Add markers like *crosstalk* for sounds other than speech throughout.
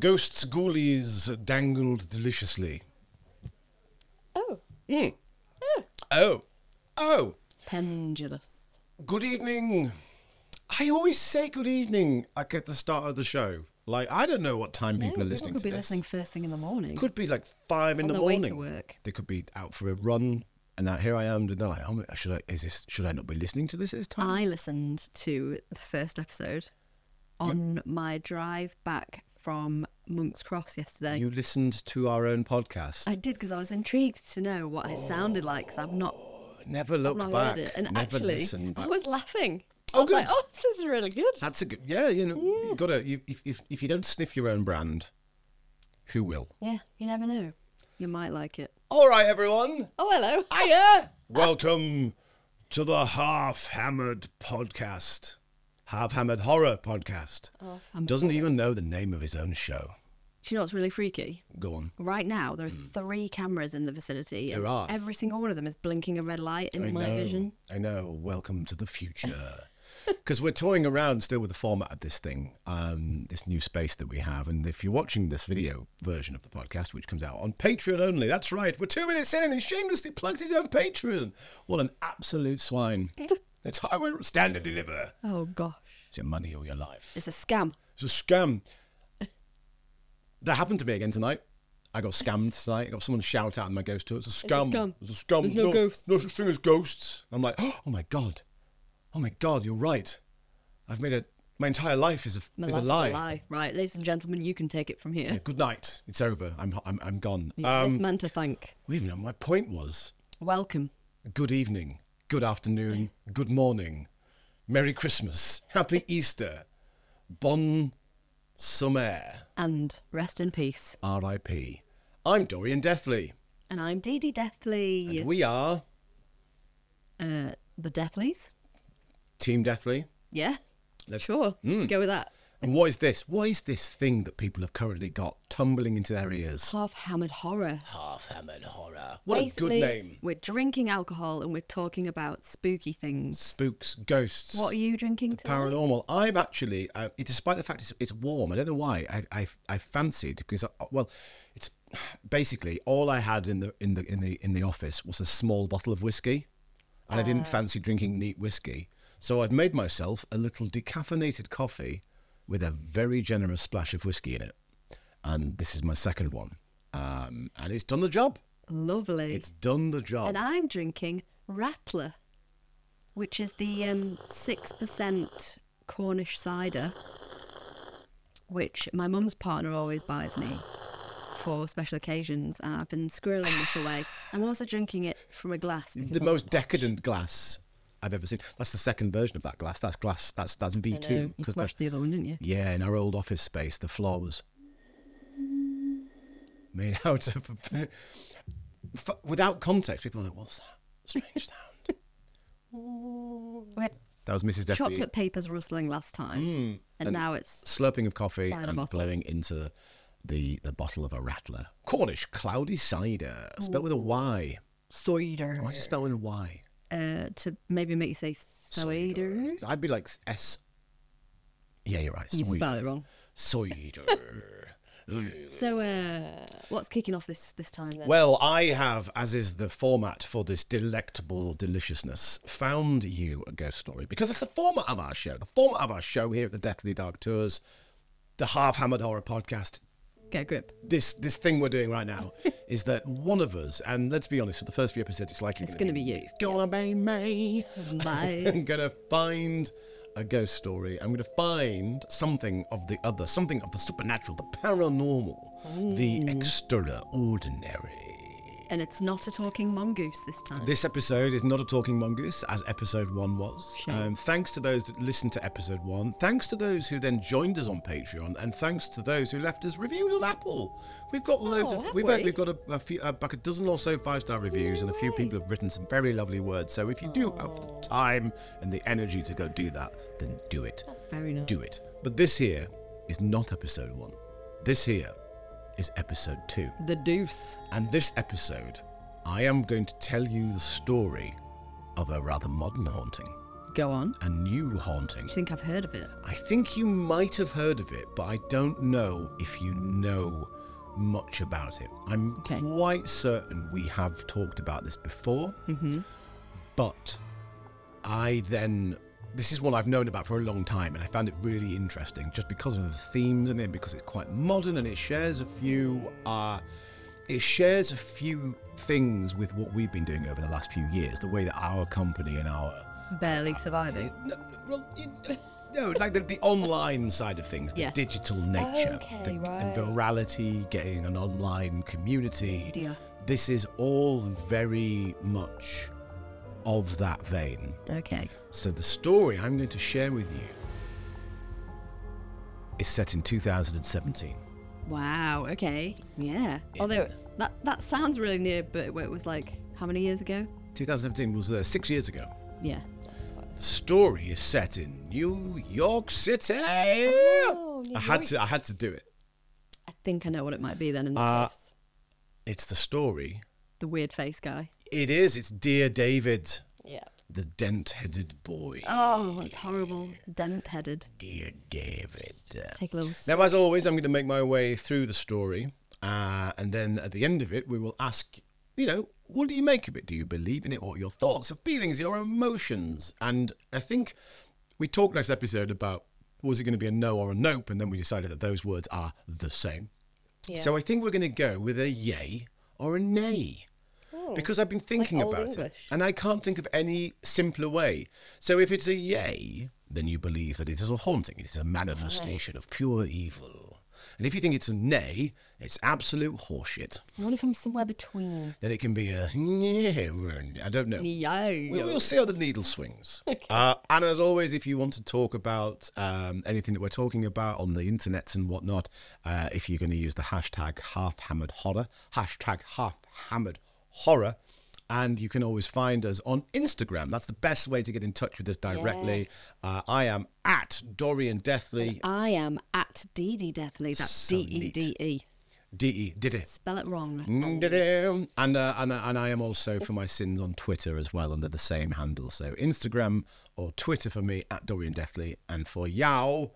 The ghost's ghoulies dangled deliciously. Oh, Mm. Oh. Oh. pendulous. Good evening. I always say good evening like at the start of the show. Like I don't know what time people are listening could to be this. listening first thing in the morning. Could be like five in on the their way morning. to work. They could be out for a run, and now here I am. And they're like, oh, should I? Is this? Should I not be listening to this at this time? I listened to the first episode on my drive back from Monk's Cross yesterday. you listened to our own podcast. I did because I was intrigued to know what it sounded like because I've not, oh, Never I've look not back. heard it. And Never actually, listen I was laughing. Oh, I Oh, was like, good. oh, this is really good. That's a good. Yeah, you know, you gotta. You, if, if if you don't sniff your own brand, who will? yeah, you never know. You might like it. All right, everyone. Oh, hello. Hiya! *laughs* Welcome to the Half Hammered Podcast. Half Hammered Horror Podcast. Half-Hammered Doesn't even know the name of his own show. Do you know what's really freaky? Go on. Right now, there are three cameras in the vicinity. and. There are. Every single one of them is blinking a red light in I my know. vision. I know. Welcome to the future. *laughs* Because we're toying around still with the format of this thing, um, this new space that we have. And if you're watching this video version of the podcast, which comes out on Patreon only, that's right. We're two minutes in and he shamelessly plugged his own Patreon. What an absolute swine. *laughs* That's how I won't stand and deliver. Oh, gosh. Is it money or your life? It's a scam. It's a scam. *laughs* that happened to me again tonight. I got scammed tonight. I got someone to shout out in my ghost tour. It's a a scam. scam. It's a scam. There's no ghosts." No such thing as ghosts. I'm like, *gasps* oh my god, oh my god, you're right. I've made a. My entire life is a My is a lie. A lie. Right, ladies and gentlemen, you can take it from here. Yeah, good night. It's over. I'm I'm I'm gone. You've Um, this man to thank. well, even my point was Welcome. good evening, good afternoon, good morning, Merry Christmas, Happy Easter, Bon Summer, And rest in peace. R.I.P. I'm Dorian Deathly. And I'm Dede Deathly. And we are uh, the Deathleys? Team Deathly. Yeah. Let's- sure. Mm. Go with that. And what is this? What is this thing that people have currently got tumbling into their ears? Half hammered horror. Half hammered horror. What Basically, a good name. We're drinking alcohol and we're talking about spooky things. Spooks, ghosts. What are you drinking today? Paranormal. I'm actually, uh, despite the fact it's, it's warm, I don't know why. I I, I fancied because I, well, it's basically all I had in the in the in the in the office was a small bottle of whiskey, and I Ah. didn't fancy drinking neat whiskey, so I've made myself a little decaffeinated coffee with a very generous splash of whiskey in it, and this is my second one, um, and it's done the job. Lovely. It's done the job. And I'm drinking Rattler, which is the um, 6% Cornish cider, which my mum's partner always buys me for special occasions. And I've been squirreling this away. I'm also drinking it from a glass. the most decadent glass I've ever seen. That's the second version of that glass. That's glass. That's that's V two. You smashed the other one, didn't you? Yeah, in our old office space, the floor was made *laughs* out of. f- without context, people are like, "What's that strange *laughs* sound?" That was Mrs. Chocolate papers rustling last time, Mm, and, and now it's slurping of coffee and bottle. blowing into the the bottle of a rattler. Cornish cloudy cider, spelled with a Y. cider. Why is it spelled with a Y? Uh, to maybe make you say cider. I'd be like S. Yeah, you're right. You spell it wrong. Cider. *laughs* So, uh, what's kicking off this this time then? Well, I have, as is the format for this delectable deliciousness, found you a ghost story because that's the format of our show. The format of our show here at the Deathly Dark Tours, the Half Hammered Horror Podcast. Get a grip. This this thing we're doing right now *laughs* is that one of us, and let's be honest, for the first few episodes, it's likely It's gonna gonna be you. It's gonna be me. Bye. *laughs* *laughs* I'm gonna find a ghost story. I'm gonna find something of the other, something of the supernatural, the paranormal, the extraordinary. And it's not a talking mongoose this time. This episode is not a talking mongoose, as episode one was. Shame. Um, thanks to those that listened to episode one. Thanks to those who then joined us on Patreon, and thanks to those who left us reviews on Apple. We've got loads Oh, of we've we? we've got a, a few uh, like a dozen or so five star reviews, and a few people have written some very lovely words. So if you do have the time and the energy to go do that, then do it. That's very nice. Do it. But this here is not episode one. This here is episode two. The deuce. And this episode, I am going to tell you the story of a rather modern haunting. Go on. a new haunting. I think I've heard of it. I think you might have heard of it, but I don't know if you know much about it. I'm Okay. quite certain we have talked about this before, mm-hmm. but I then. This is one I've known about for a long time, and I found it really interesting just because of the themes in it, because it's quite modern and it shares a few. Uh, it shares a few things with what we've been doing over the last few years. The way that our company and our Barely surviving. no, well, you, *laughs* no, like the, the online side of things, the Yes. digital nature, Okay, the, right. the virality, getting an online community. This is all very much of that vein. Okay. So the story I'm going to share with you is set in 2017. Wow. Okay. Yeah. Although that that sounds really near, but it was like how many years ago? 2017 was uh, six years ago. Yeah. The story is set in New York City. Oh, New I had York. to. I had to do it. I think I know what it might be then. In that Uh. It's the story the weird face guy. It is. It's Dear David, Yeah. the dent-headed boy. Oh, it's horrible. Dent-headed. Dear David. Take a little. Now, as always, I'm going to make my way through the story, uh, and then at the end of it, we will ask, you know, what do you make of it? Do you believe in it? What are your thoughts, your feelings, your emotions? And I think we talked next episode about was it going to be a no or a nope, and then we decided that those words are the same. Yeah. So I think we're going to go with a yay or a nay. Because I've been thinking Old about it, and I can't think of any simpler way. So if it's a yay, then you believe that it is a haunting. It is a manifestation of pure evil. And if you think it's a nay, it's absolute horseshit. What if I'm somewhere between? Then it can be a *laughs* I don't know. Yeah. We'll, we'll see how the needle swings. *laughs* Uh, and as always, if you want to talk about um, anything that we're talking about on the internet and whatnot, uh, if you're going to use the hashtag half hammered horror, hashtag half hammered horror. And you can always find us on Instagram. That's the best way to get in touch with us directly. Uh, I am at Dorian Deathly. I am at Dede Deathly. That's So D E D E. D E did it. Spell it wrong. And, uh, and uh, and I am also for my sins on Twitter as well under the same handle. So Instagram or Twitter for me at Dorian Deathly, and for Yao,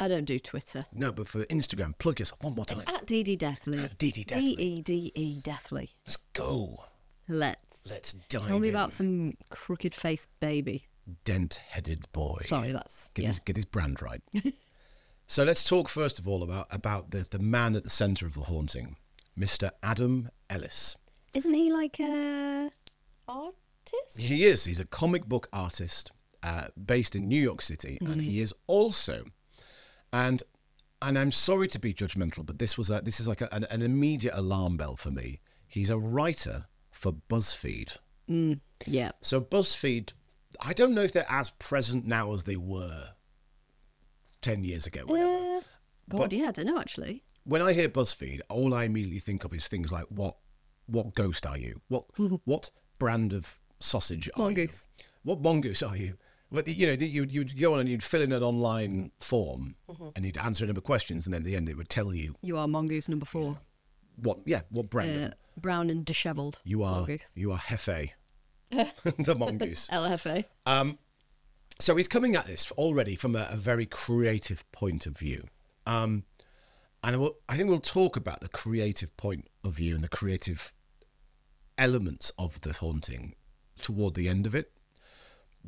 I don't do Twitter. no, but for Instagram, plug yourself one more time. At Dede Deathly. Dede Deathly. D E D E Deathly. Let's go. Let's. Let's dive Tell me in. about some crooked faced baby. dent-headed boy. Sorry, that's. Get Yeah. his get his brand right. *laughs* so let's talk first of all about about the the man at the centre of the haunting, Mr. Adam Ellis. Isn't he like a artist? He is. He's a comic book artist uh, based in New York City, and he is also, and and I'm sorry to be judgmental, but this was a, this is like a, an, an immediate alarm bell for me. He's a writer for BuzzFeed. Yeah. So BuzzFeed, I don't know if they're as present now as they were ten years ago. Whatever. Uh, God, But- yeah, I don't know actually. when I hear BuzzFeed, all I immediately think of is things like what what ghost are you? What *laughs* what brand of sausage are Mongoose. you? What mongoose are you? But you know, you'd, you'd go on and you'd fill in an online form and you'd answer a number of questions, and then at the end it would tell you You are mongoose number four. what yeah what brand Uh, brown and dishevelled. you are. mongoose. You are Hefe, *laughs* the mongoose. LFA. so he's coming at this already from a, a very creative point of view. Um, and I, will, I think we'll talk about the creative point of view and the creative elements of the haunting toward the end of it.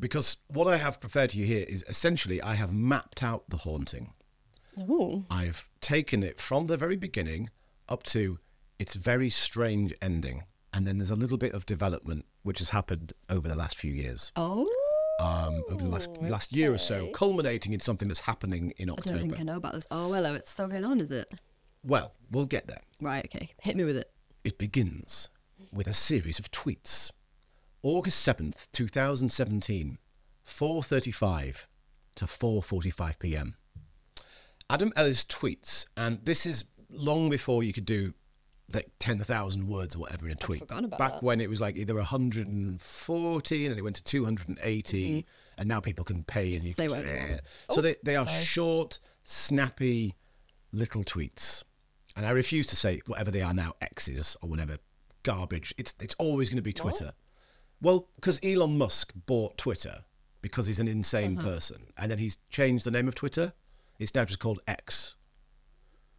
Because what I have prepared to you here is essentially I have mapped out the haunting. Ooh. I've taken it from the very beginning up to its very strange ending. And then there's a little bit of development which has happened over the last few years Oh. um, over the last last year or so, culminating in something that's happening in October. I don't think I know about this. Oh, hello, it's still going on, is it? Well, we'll get there. Right, okay. Hit me with it. It begins with a series of tweets. August seventh, two thousand seventeen, four thirty-five to four forty-five p.m. Adam Ellis tweets, and this is long before you could do like 10,000 words or whatever in a tweet. Back that. when it was like either 140 and then it went to 280 and now people can pay and you Mm-hmm. Say can, want. So they, they are short, snappy little tweets. And I refuse to say whatever they are now, X's or whatever garbage. It's it's always going to be Twitter. Well, because Elon Musk bought Twitter because he's an insane person. And then he's changed the name of Twitter. It's now just called X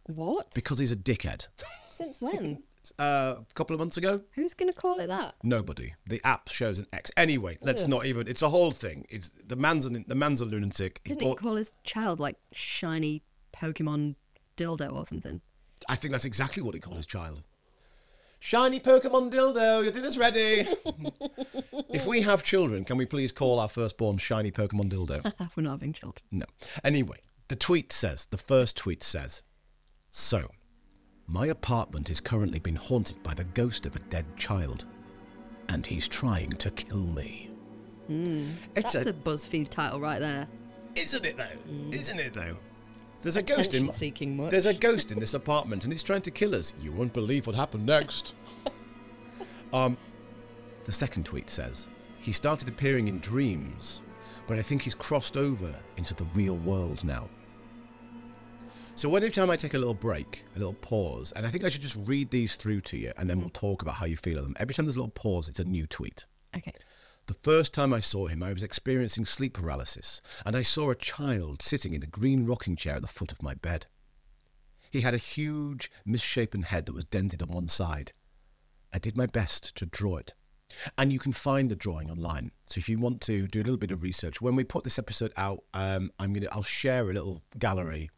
What? because he's a dickhead. Since when? *laughs* Uh, a couple of months ago, Who's going to call it that? nobody. The app shows an X. Anyway, let's not even. It's a whole thing. It's the man's an, the man's a lunatic. He Didn't he bought- call his child like shiny Pokemon dildo or something? I think that's exactly what he called his child. Shiny Pokemon dildo, your dinner's ready. *laughs* if we have children, can we please call our firstborn Shiny Pokemon dildo? *laughs* We're not having children. No. Anyway, the tweet says, the first tweet says, So, my apartment is currently being haunted by the ghost of a dead child, and he's trying to kill me. Hmm. It's That's a, a BuzzFeed title right there. isn't it though? Hmm. Isn't it though? There's a ghost in seeking much. There's a ghost in this apartment and it's trying to kill us. You won't believe what happened next. *laughs* um, the second tweet says he started appearing in dreams, but I think he's crossed over into the real world now. So every time I take a little break, a little pause, and I think I should just read these through to you, and then we'll talk about how you feel of them. Every time there's a little pause, it's a new tweet. Okay. The first time I saw him, I was experiencing sleep paralysis, and I saw a child sitting in a green rocking chair at the foot of my bed. He had a huge, misshapen head that was dented on one side. I did my best to draw it. And you can find the drawing online. So if you want to do a little bit of research, when we put this episode out, um, I'm gonna I'll share a little gallery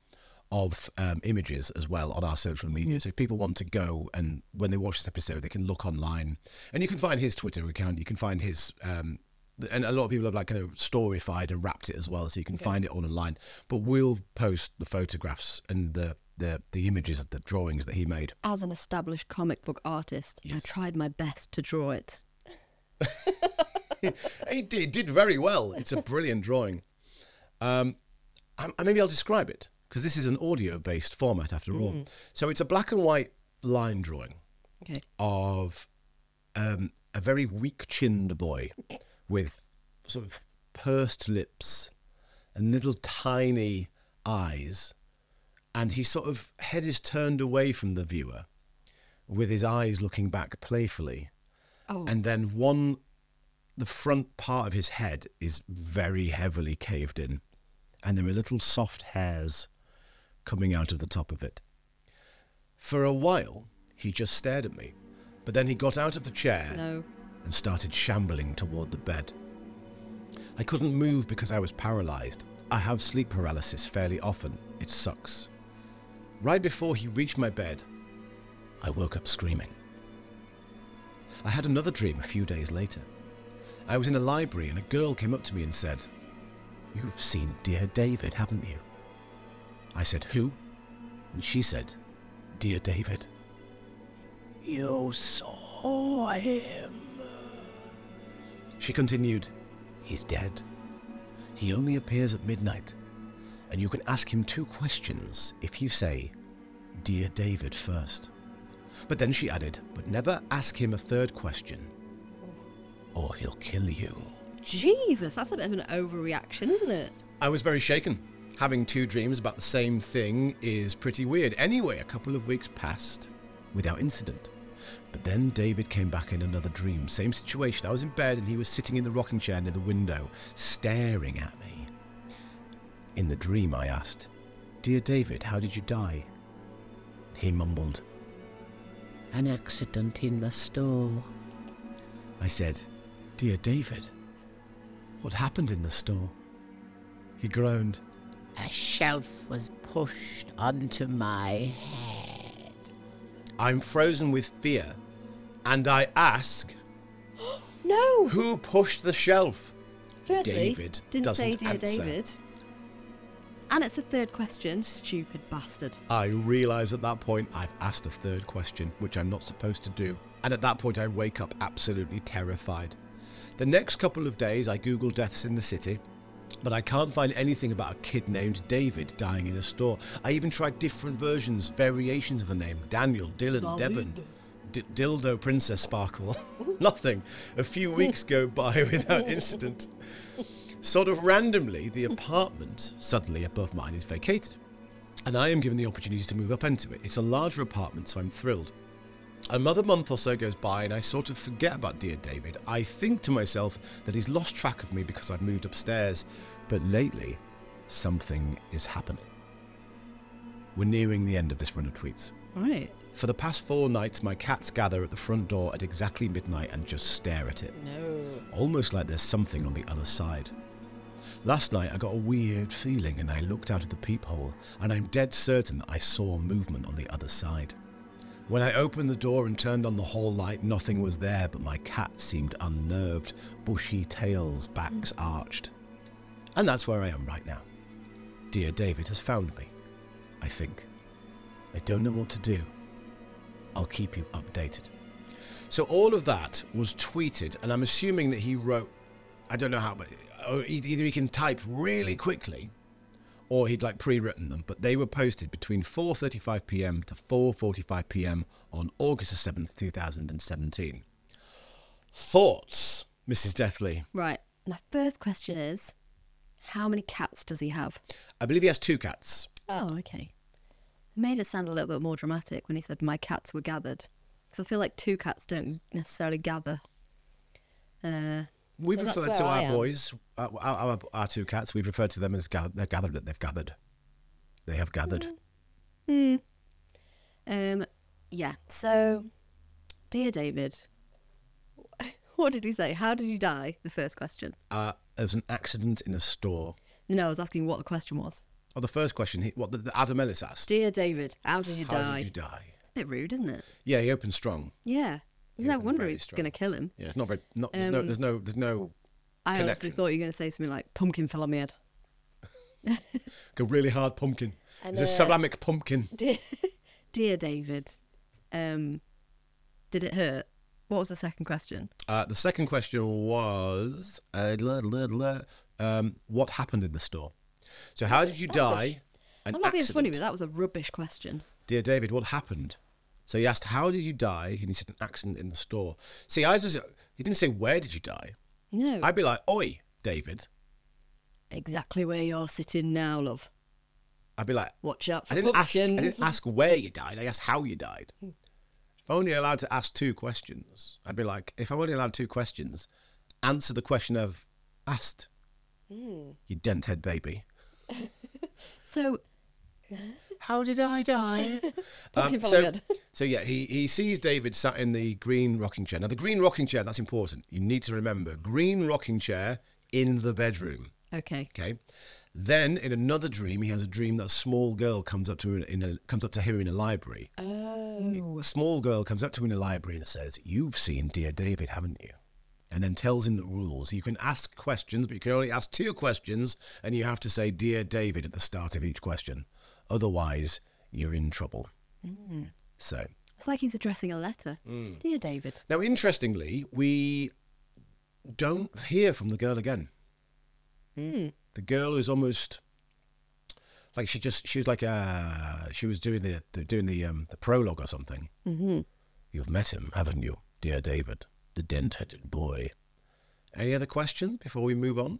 of um, images as well on our social media. So if people want to go and when they watch this episode, they can look online, and you can find his Twitter account. You can find his, um, and a lot of people have like kind of storyfied and wrapped it as well, so you can find it all online. But we'll post the photographs and the the the images, the drawings that he made. As an established comic book artist, I tried my best to draw it. *laughs* he did, did very well. It's a brilliant drawing. Um, I- maybe I'll describe it because this is an audio-based format after all. So it's a black and white line drawing Okay. of um, a very weak-chinned boy with sort of pursed lips and little tiny eyes, and his sort of head is turned away from the viewer, with his eyes looking back playfully Oh, and then one the front part of his head is very heavily caved in and there are little soft hairs coming out of the top of it for a while he just stared at me but then he got out of the chair no. and started shambling toward the bed i couldn't move because i was paralyzed i have sleep paralysis fairly often it sucks right before he reached my bed i woke up screaming I had another dream a few days later. I was in a library and a girl came up to me and said, You've seen Dear David, haven't you? I said, Who? And she said, Dear David. You saw him. She continued, He's dead. He only appears at midnight, and you can ask him two questions if you say, Dear David first. But then she added, But never ask him a third question, or he'll kill you. Jesus, that's a bit of an overreaction, isn't it? I was very shaken. Having two dreams about the same thing is pretty weird. Anyway, a couple of weeks passed without incident. But then David came back in another dream. Same situation. I was in bed and he was sitting in the rocking chair near the window, staring at me. In the dream, I asked, Dear David, how did you die? He mumbled, An accident in the store. I said, Dear David, what happened in the store? He groaned. A shelf was pushed onto my head. I'm frozen with fear. And I ask, *gasps* No. who pushed the shelf? Firstly, David didn't say doesn't dear answer. David. And it's the third question. Stupid bastard. I realise at that point I've asked a third question, which I'm not supposed to do. And at that point, I wake up absolutely terrified. The next couple of days, I Google deaths in the city, but I can't find anything about a kid named David dying in a store. I even tried different versions, variations of the name Daniel, Dylan, Devon, D- Dildo, Princess Sparkle. *laughs* Nothing. A few weeks go by *laughs* without incident. Sort of randomly, the apartment suddenly above mine is vacated and I am given the opportunity to move up into it. It's a larger apartment, so I'm thrilled. Another month or so goes by, and I sort of forget about dear David. I think to myself that he's lost track of me because I've moved upstairs, but lately, something is happening. We're nearing the end of this run of tweets. Right. For the past four nights, my cats gather at the front door at exactly midnight and just stare at it, No. almost like there's something on the other side. Last night, I got a weird feeling and I looked out of the peephole, and I'm dead certain that I saw movement on the other side. When I opened the door and turned on the hall light, nothing was there, but my cat seemed unnerved, bushy tails, backs arched. And that's where I am right now. Dear David has found me, I think. I don't know what to do. I'll keep you updated. So all of that was tweeted, and I'm assuming that he wrote. I don't know how, but uh, either he can type really quickly, or he'd like pre-written them. But they were posted between 4:35 p.m. to 4:45 p.m. on August the seventh, 2017. Thoughts, Mrs. Deathly? Right. My first question is how many cats does he have? I believe he has two cats. Oh, okay. Made it sound a little bit more dramatic when he said my cats were gathered. Because I feel like two cats don't necessarily gather. Uh, We've So referred to our boys, our, our, our, two cats. We've referred to them as gathered. They're gathered. They've gathered. They have gathered. hmm. Um, yeah. So, dear David, *laughs* what did he say? How did you die? The first question. Uh, there was an accident in a store. No, I was asking what the question was. Oh, the first question, he, what the, the Adam Ellis asked. Dear David, how did you How die? How did you die? A bit rude, isn't it? Yeah, he opened strong. Yeah. There's no wonder very he's going to kill him. Yeah, it's not very. Not, there's, no, Um, there's no. There's no. I honestly thought you were going to say something like pumpkin fell on my head. *laughs* A really hard pumpkin. And, It's a uh, ceramic pumpkin. *laughs* Dear, dear David, um, did it hurt? What was the second question? Uh, the second question was, uh, um, what happened in the store? So, how did you That die? sh- An I'm not being funny, but that was a rubbish question. Dear David, what happened? So he asked, how did you die? And he said, an accident in the store. See, I just, he didn't say, where did you die? No, I'd be like, oi, David. exactly where you're sitting now, love. I'd be like, Watch out for I didn't ask. I didn't ask where you died. I asked how you died. If I'm only allowed to ask two questions, I'd be like, if I'm only allowed two questions, answer the question I've asked. Hmm. You dent head baby. *laughs* So, How did I die? *laughs* Um, Fell so, on my head. so yeah, he, he sees David sat in the green rocking chair. Now the green rocking chair, that's important. You need to remember green rocking chair in the bedroom. okay. Okay. Then in another dream, he has a dream that a small girl comes up to him in a, comes up to him in a library. Oh. A small girl comes up to him in a library and says, "You've seen Dear David, haven't you?" And then tells him the rules. You can ask questions, but you can only ask two questions, and you have to say "Dear David" at the start of each question. Otherwise, you're in trouble. So It's like he's addressing a letter. Mm. Dear David. now, interestingly, we don't hear from the girl again. Hmm. The girl is almost like she just she was like uh she was doing the, the doing the um the prologue or something. Mm-hmm. You've met him, haven't you, dear David, the dent-headed boy? Any other questions before we move on?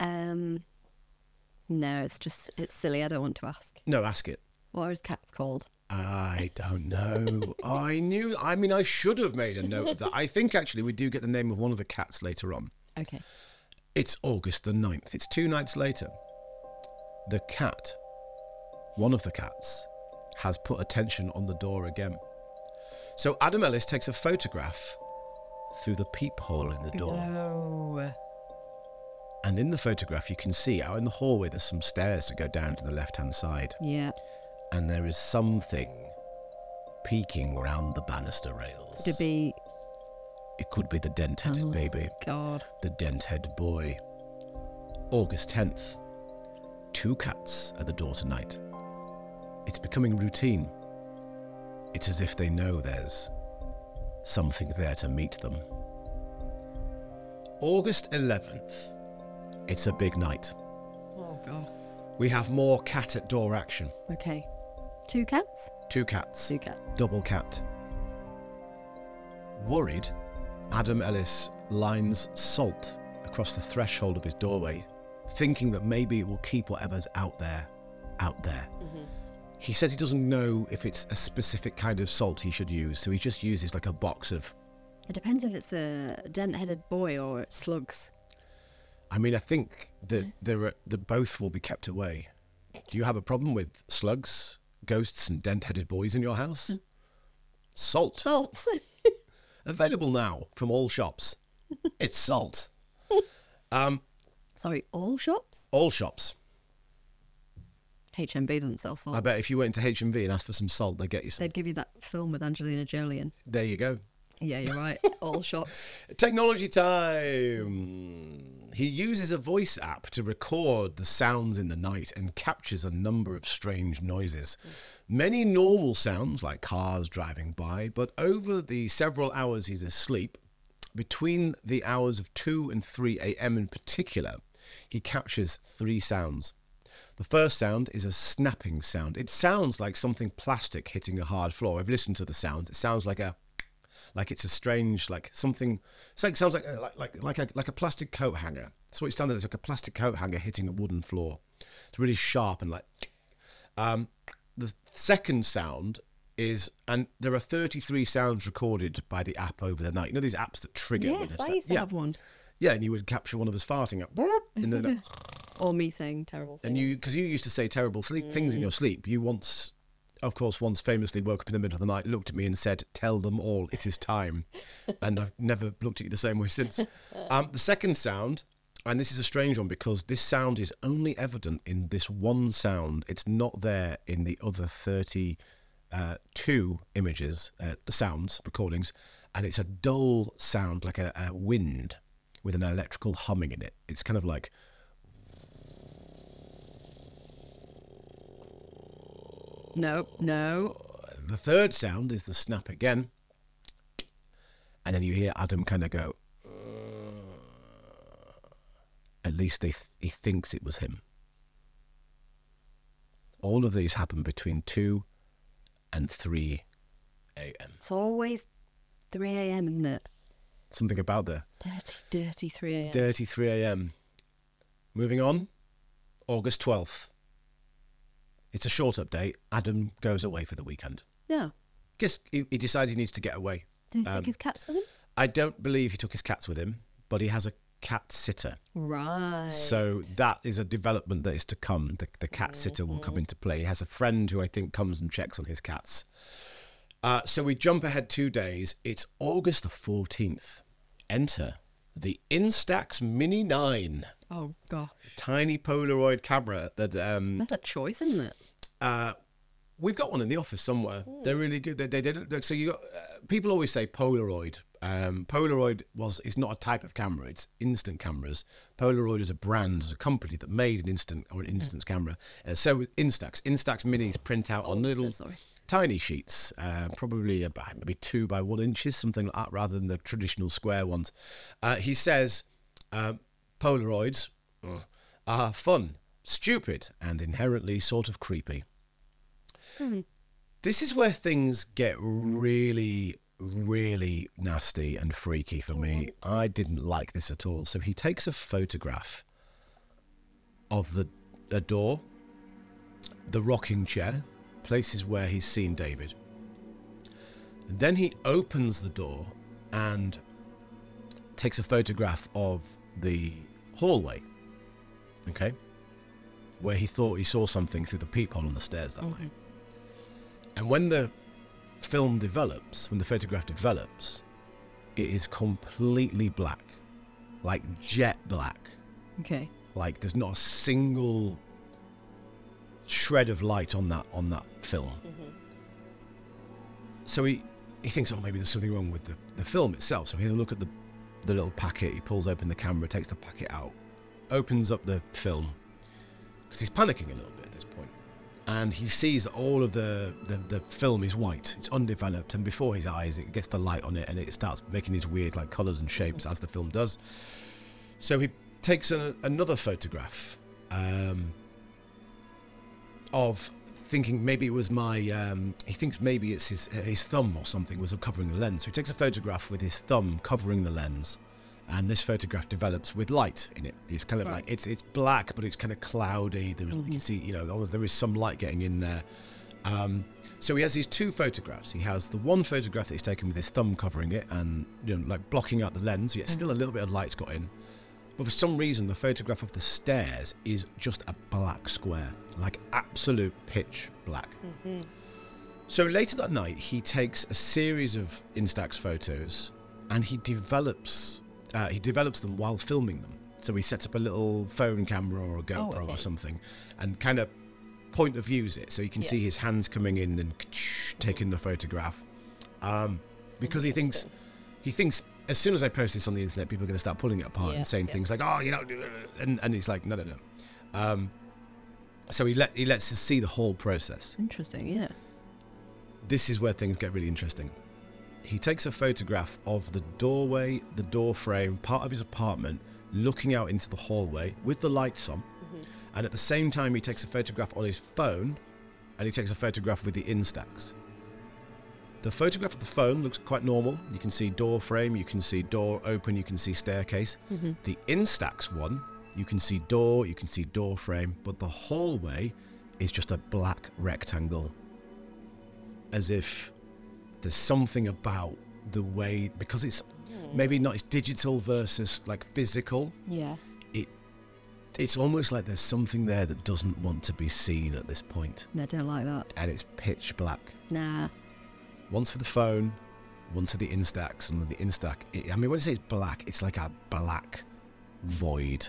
Um, no, it's just, it's silly. I don't want to ask. No, ask it. What are his cats called? I don't know. *laughs* I knew. I mean, I should have made a note of that. I think actually we do get the name of one of the cats later on. Okay. It's August the 9th. It's two nights later. The cat, one of the cats, has put attention on the door again. So Adam Ellis takes a photograph through the peephole in the door. No. And in the photograph, you can see out in the hallway there's some stairs that go down to the left hand side. Yeah. And there is something peeking round the banister rails. To be, It could be the dent headed Oh. baby. God. The Dent Head Boy. August 10th. Two cats at the door tonight. It's becoming routine. It's as if they know there's something there to meet them. August 11th. It's a big night. Oh, God. We have more cat at door action. Okay. Two cats? Two cats. Two cats. Double cat. Worried, Adam Ellis lines salt across the threshold of his doorway, thinking that maybe it will keep whatever's out there out there. Mm-hmm. he says he doesn't know if it's a specific kind of salt he should use, so he just uses like a box of. It depends if it's a dent-headed boy or slugs. I mean, I think that there are, the both will be kept away. Do you have a problem with slugs, ghosts, and dent-headed boys in your house? Salt. Salt. *laughs* Available now from all shops. *laughs* it's salt. Um, Sorry, all shops? all shops. HMV doesn't sell salt. I bet if you went into HMV and asked for some salt, they'd get you some. They'd give you that film with Angelina Jolie in. There you go. Yeah, you're right. *laughs* all shops. Technology time. He uses a voice app to record the sounds in the night and captures a number of strange noises. Many normal sounds, like cars driving by, but over the several hours he's asleep, between the hours of 2 and 3 a.m. in particular, he captures three sounds. The first sound is a snapping sound. It sounds like something plastic hitting a hard floor. I've listened to the sounds. It sounds like a like it's a strange like something it's like sounds like a, like like like a, like a plastic coat hanger. That's what it sounded like, like a plastic coat hanger hitting a wooden floor. It's really sharp and like um the second sound is and there are 33 sounds recorded by the app over the night. You know these apps that trigger Yes, I used to yeah. have one. yeah and you would capture one of us farting up and then *laughs* uh, Or me saying terrible things. and you because you used to say terrible sleep things in mm. your sleep you once of course once famously woke up in the middle of the night looked at me and said tell them all it is time. *laughs* And i've never looked at you the same way since. *laughs* Um, the second sound and this is a strange one because this sound is only evident in this one sound. It's not there in the other 32 uh, two images uh, sounds recordings and it's a dull sound like a, a wind with an electrical humming in it. It's kind of like No, no. The third sound is the snap again. And then you hear Adam kind of go, "Uh," at least they th- he thinks it was him. All of these happen between 2 and 3 a.m. It's always 3 a.m., isn't it? Something about the Dirty, dirty 3 a.m. dirty 3 a.m. Moving on, August 12th. It's a short update. Adam goes away for the weekend. No. Guess he, he decides he needs to get away. Did he Um, take his cats with him? I don't believe he took his cats with him, but he has a cat sitter. Right. So that is a development that is to come. The, the cat sitter will come into play. He has a friend who I think comes and checks on his cats. Uh, so we jump ahead two days. It's August the 14th. Enter the Instax Mini 9, Oh, gosh. tiny Polaroid camera that um, That's a choice, isn't it? uh, we've got one in the office somewhere. They're really good. They, they, don't- so you got uh, people always say Polaroid. Um, Polaroid was is not a type of camera. It's instant cameras. Polaroid is a brand, is a company that made an instant or an instance camera. Uh, so with Instax, Instax Minis print out on Oh, so little sorry. tiny sheets, uh, probably about maybe two by one inches, something like that, rather than the traditional square ones. Uh, he says um, Polaroids uh, are fun, stupid, and inherently sort of creepy. This is where things get really, really nasty and freaky for me. I didn't like this at all. So he takes a photograph of the a door, the rocking chair, places where he's seen David. Then he opens the door and takes a photograph of the hallway. Okay? Where he thought he saw something through the peephole on the stairs that way. Mm-hmm. And when the film develops, when the photograph develops, it is completely black. Like jet black. Okay. Like there's not a single shred of light on that on that film. Mm-hmm. So he he thinks, oh, maybe there's something wrong with the, the film itself. So he has a look at the the little packet. He pulls open the camera, takes the packet out, opens up the film because he's panicking a little bit at this point, and he sees that all of the, the the film is white. It's undeveloped, and before his eyes, it gets the light on it, and it starts making these weird like colours and shapes as the film does. So he takes another photograph um, of thinking maybe it was my. Um, he thinks maybe it's his his thumb or something was covering the lens. So he takes a photograph with his thumb covering the lens, and this photograph develops with light in it. It's kind of Right. like it's it's black, but it's kind of cloudy. There, You can see, you know, oh, there is some light getting in there. Um, so he has these two photographs. He has the one photograph that he's taken with his thumb covering it and you know, like blocking out the lens, yet still a little bit of light's got in. But for some reason, the photograph of the stairs is just a black square, like absolute pitch black. So later that night, he takes a series of Instax photos, and he develops uh, he develops them while filming them. So he sets up a little phone camera or a GoPro okay. or something, and kind of point of views it, so you can Yeah. see his hands coming in and taking the photograph. Um, because he thinks he thinks as soon as I post this on the internet, people are going to start pulling it apart Yeah, and saying yeah. things like, "Oh, you know," and, and he's like, "No, no, no." Um, so he let he lets us see the whole process Interesting, yeah. this is where things get really interesting. He takes a photograph of the doorway, the door frame, part of his apartment, looking out into the hallway with the lights on. And at the same time, he takes a photograph on his phone and he takes a photograph with the Instax. The photograph of the phone looks quite normal. You can see door frame, you can see door open, you can see staircase. Mm-hmm. The Instax one, you can see door, you can see door frame, but the hallway is just a black rectangle as if there's something about the way because it's hmm. maybe not it's digital versus like physical Yeah. it it's almost like there's something there that doesn't want to be seen at this point I don't like that. and it's pitch black Nah. Once for the phone once for the instax and then the instax it, i mean when I say it's black it's like a black void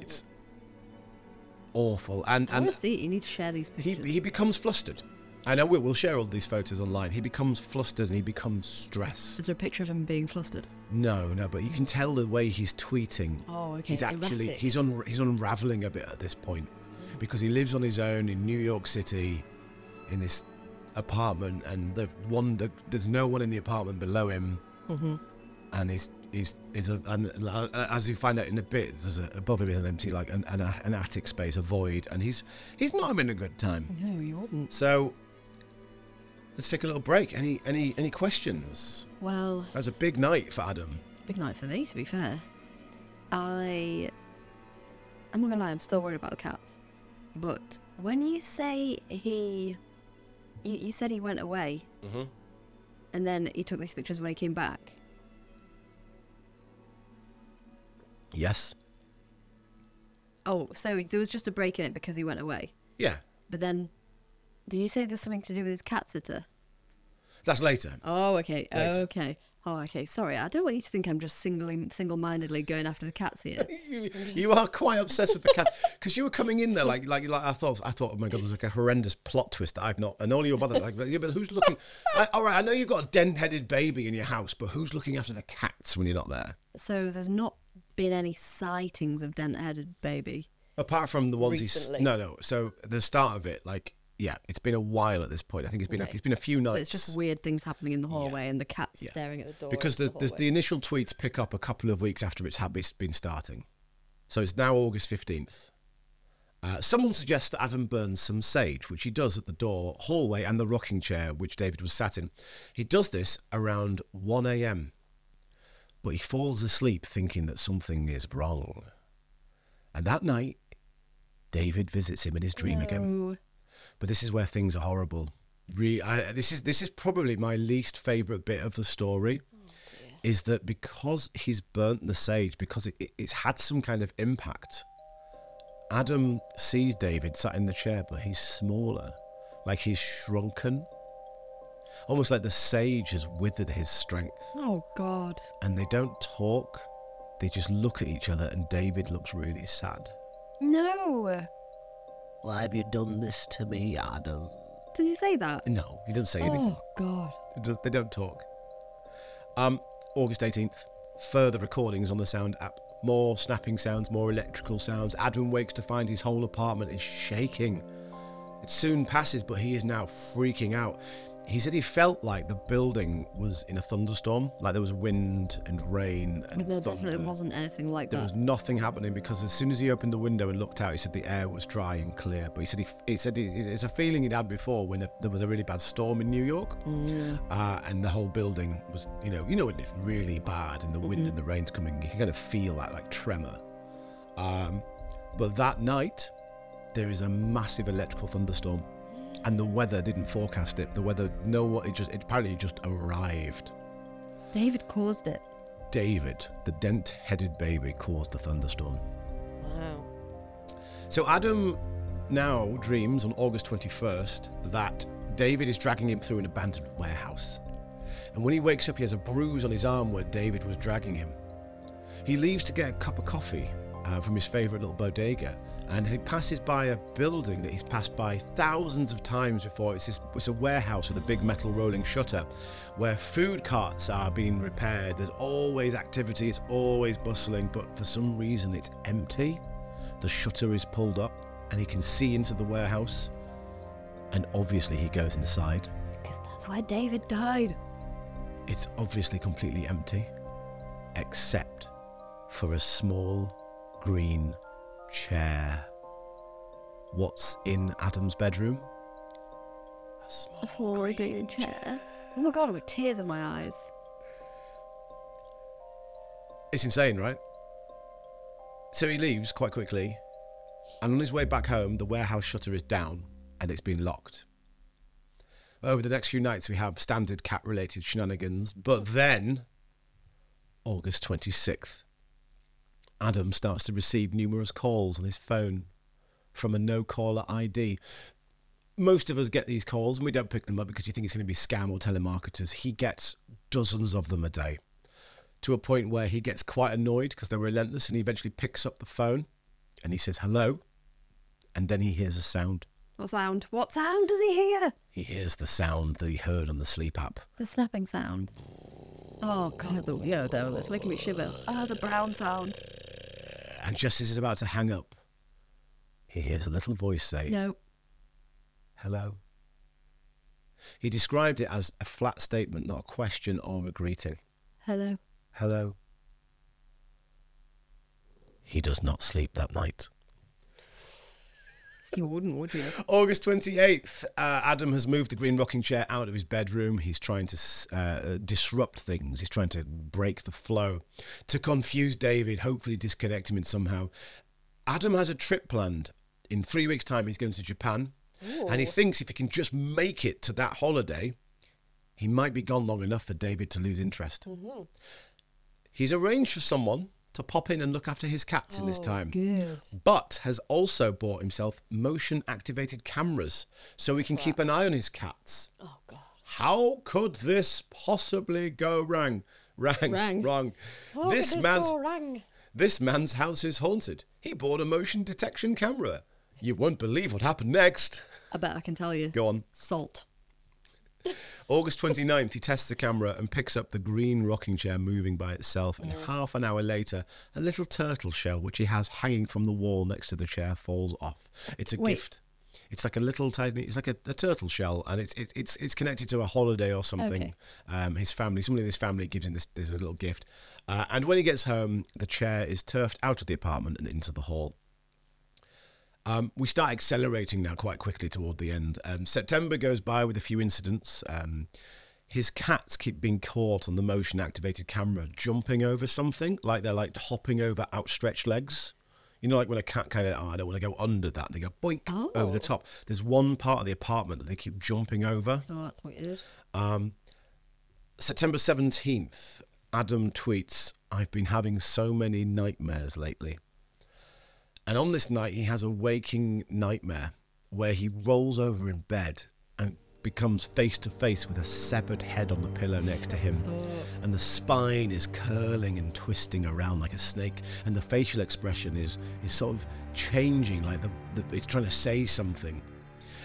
it's awful and and it. You need to share these he, pictures. he becomes flustered I know we- we'll share all these photos online. He becomes flustered and he becomes stressed. Is there a picture of him being flustered? No, no, but you can tell the way he's tweeting. Oh, okay. He's actually erratic. he's un, he's unraveling a bit at this point because he lives on his own in New York City, in this apartment, and the one the, there's no one in the apartment below him, Mm-hmm. and he's he's is a and uh, as you find out in a bit, there's a, above him is an empty like an, an an attic space, a void, and he's he's not having a good time. No, you wouldn't. So let's take a little break. Any any any questions? Well, That was a big night for Adam. big night for me, to be fair. I. I'm not gonna lie, I'm still worried about the cats. But when you say he. You, you said he went away, Mm-hmm. and then he took these pictures when he came back. Yes. Oh, so there was just a break in it because he went away. Yeah. But then. Did you say there's something to do with his cat sitter? That's later. Oh, okay. Later. Okay. Oh, okay. Sorry, I don't want you to think I'm just singly, single-mindedly going after the cats here. *laughs* You, you are quite obsessed with the cat because you were coming in there like like like I thought I thought oh my god there's like a horrendous plot twist that I've not and all you were bothered like yeah, but who's looking I, all right I know you've got a dent-headed baby in your house but who's looking after the cats when you're not there so there's not been any sightings of dent-headed baby. apart from the ones he's Recently. no no so the start of it like yeah it's been a while at this point I think it's been a, it's been a few nights So it's just weird things happening in the hallway and the cat Yeah. staring at the door. because the, into the, the initial tweets pick up a couple of weeks after it's, hab- it's been starting. So it's now August 15th. Uh, someone suggests that Adam burns some sage, which he does at the door, hallway, and the rocking chair which David was sat in. He does this around 1 a.m., but he falls asleep thinking that something is wrong. And that night, David visits him in his dream again. But this is where things are horrible. Re- I, this is this is probably my least favorite bit of the story. Oh, is that because he's burnt the sage, because it, it, it's had some kind of impact. Adam sees David sat in the chair, but he's smaller, like he's shrunken, almost like the sage has withered his strength. Oh God. And they don't talk; they just look at each other, and David looks really sad. No. Why have you done this to me, Adam? Did you say that? No, he didn't say anything. Oh God. They don't- They don't talk. Um, August 18th, further recordings on the sound app. More snapping sounds, more electrical sounds. Adam wakes to find his whole apartment is shaking. It soon passes, but he is now freaking out. He said he felt like the building was in a thunderstorm, like there was wind and rain and there thunder. definitely wasn't anything like There that. There was nothing happening because as soon as he opened the window and looked out, he said the air was dry and clear. But he said he, he said he, it's a feeling he'd had before when there was a really bad storm in New York, uh, and the whole building was, you know, you know when it's really bad and the wind and the rain's coming, you can kind of feel that like tremor. Um, but that night, there is a massive electrical thunderstorm, and the weather didn't forecast it. The weather, no, it just it apparently just arrived. David caused it. David, the dent-headed baby, caused the thunderstorm. Wow. So Adam now dreams on August 21st that David is dragging him through an abandoned warehouse. And when he wakes up, he has a bruise on his arm where David was dragging him. He leaves to get a cup of coffee uh, from his favourite little bodega. And he passes by a building that he's passed by thousands of times before. It's, this, it's a warehouse with a big metal rolling shutter where food carts are being repaired. There's always activity, it's always bustling, but for some reason it's empty. The shutter is pulled up and he can see into the warehouse. And obviously, he goes inside. Because that's where David died. It's obviously completely empty, except for a small green chair. What's in Adam's bedroom? A small A full green chair. Oh my god, with tears in my eyes. It's insane, right? So he leaves quite quickly, and on his way back home, the warehouse shutter is down and it's been locked. Over the next few nights, we have standard cat related shenanigans, but then, August 26th, Adam starts to receive numerous calls on his phone from a no caller ID. Most of us get these calls and we don't pick them up because you think it's going to be scam or telemarketers. He gets dozens of them a day to a point where he gets quite annoyed because they're relentless and he eventually picks up the phone and he says hello and then he hears a sound. What sound? What sound does he hear? He hears the sound that he heard on the sleep app. The snapping sound. Oh god, the weirdo. That's making me shiver. Ah, the brown sound. And just as he's about to hang up, he hears a little voice say, No. Hello. He described it as a flat statement, not a question or a greeting. Hello. Hello. He does not sleep that night. You wouldn't, would you? August 28th, uh, Adam has moved the green rocking chair out of his bedroom. He's trying to uh, disrupt things, he's trying to break the flow, to confuse David, hopefully disconnect him in somehow. Adam has a trip planned. In three weeks' time, he's going to Japan. And he thinks if he can just make it to that holiday, he might be gone long enough for David to lose interest. He's arranged for someone to pop in and look after his cats in this oh, time Good. but has also bought himself motion activated cameras so we can keep an eye on his cats. Oh god. How could this possibly go wrong? Wrong. Wrong. Wrong. Oh, this man's rang. this man's house is haunted. He bought a motion detection camera. You won't believe what happened next. I bet I can tell you. Go on. Salt. August 29th, he tests the camera and picks up the green rocking chair moving by itself. And half an hour later, a little turtle shell, which he has hanging from the wall next to the chair, falls off. It's a Wait. gift. It's like a little tiny. It's like a, a turtle shell, and it's it, it's it's connected to a holiday or something. Okay. Um, his family, somebody in his family, gives him this this little gift. Uh, and when he gets home, the chair is turfed out of the apartment and into the hall. Um, we start accelerating now quite quickly toward the end. Um, September goes by with a few incidents. Um, his cats keep being caught on the motion activated camera jumping over something, like they're like hopping over outstretched legs. You know, like when a cat kind of, oh, I don't want to go under that. They go boink over the Oh. top. There's one part of the apartment that they keep jumping over. Oh, that's weird. September 17th, Adam tweets, I've been having so many nightmares lately. And on this night, he has a waking nightmare where he rolls over in bed and becomes face to face with a severed head on the pillow next to him. And the spine is curling and twisting around like a snake. And the facial expression is, is sort of changing, like the, the, it's trying to say something.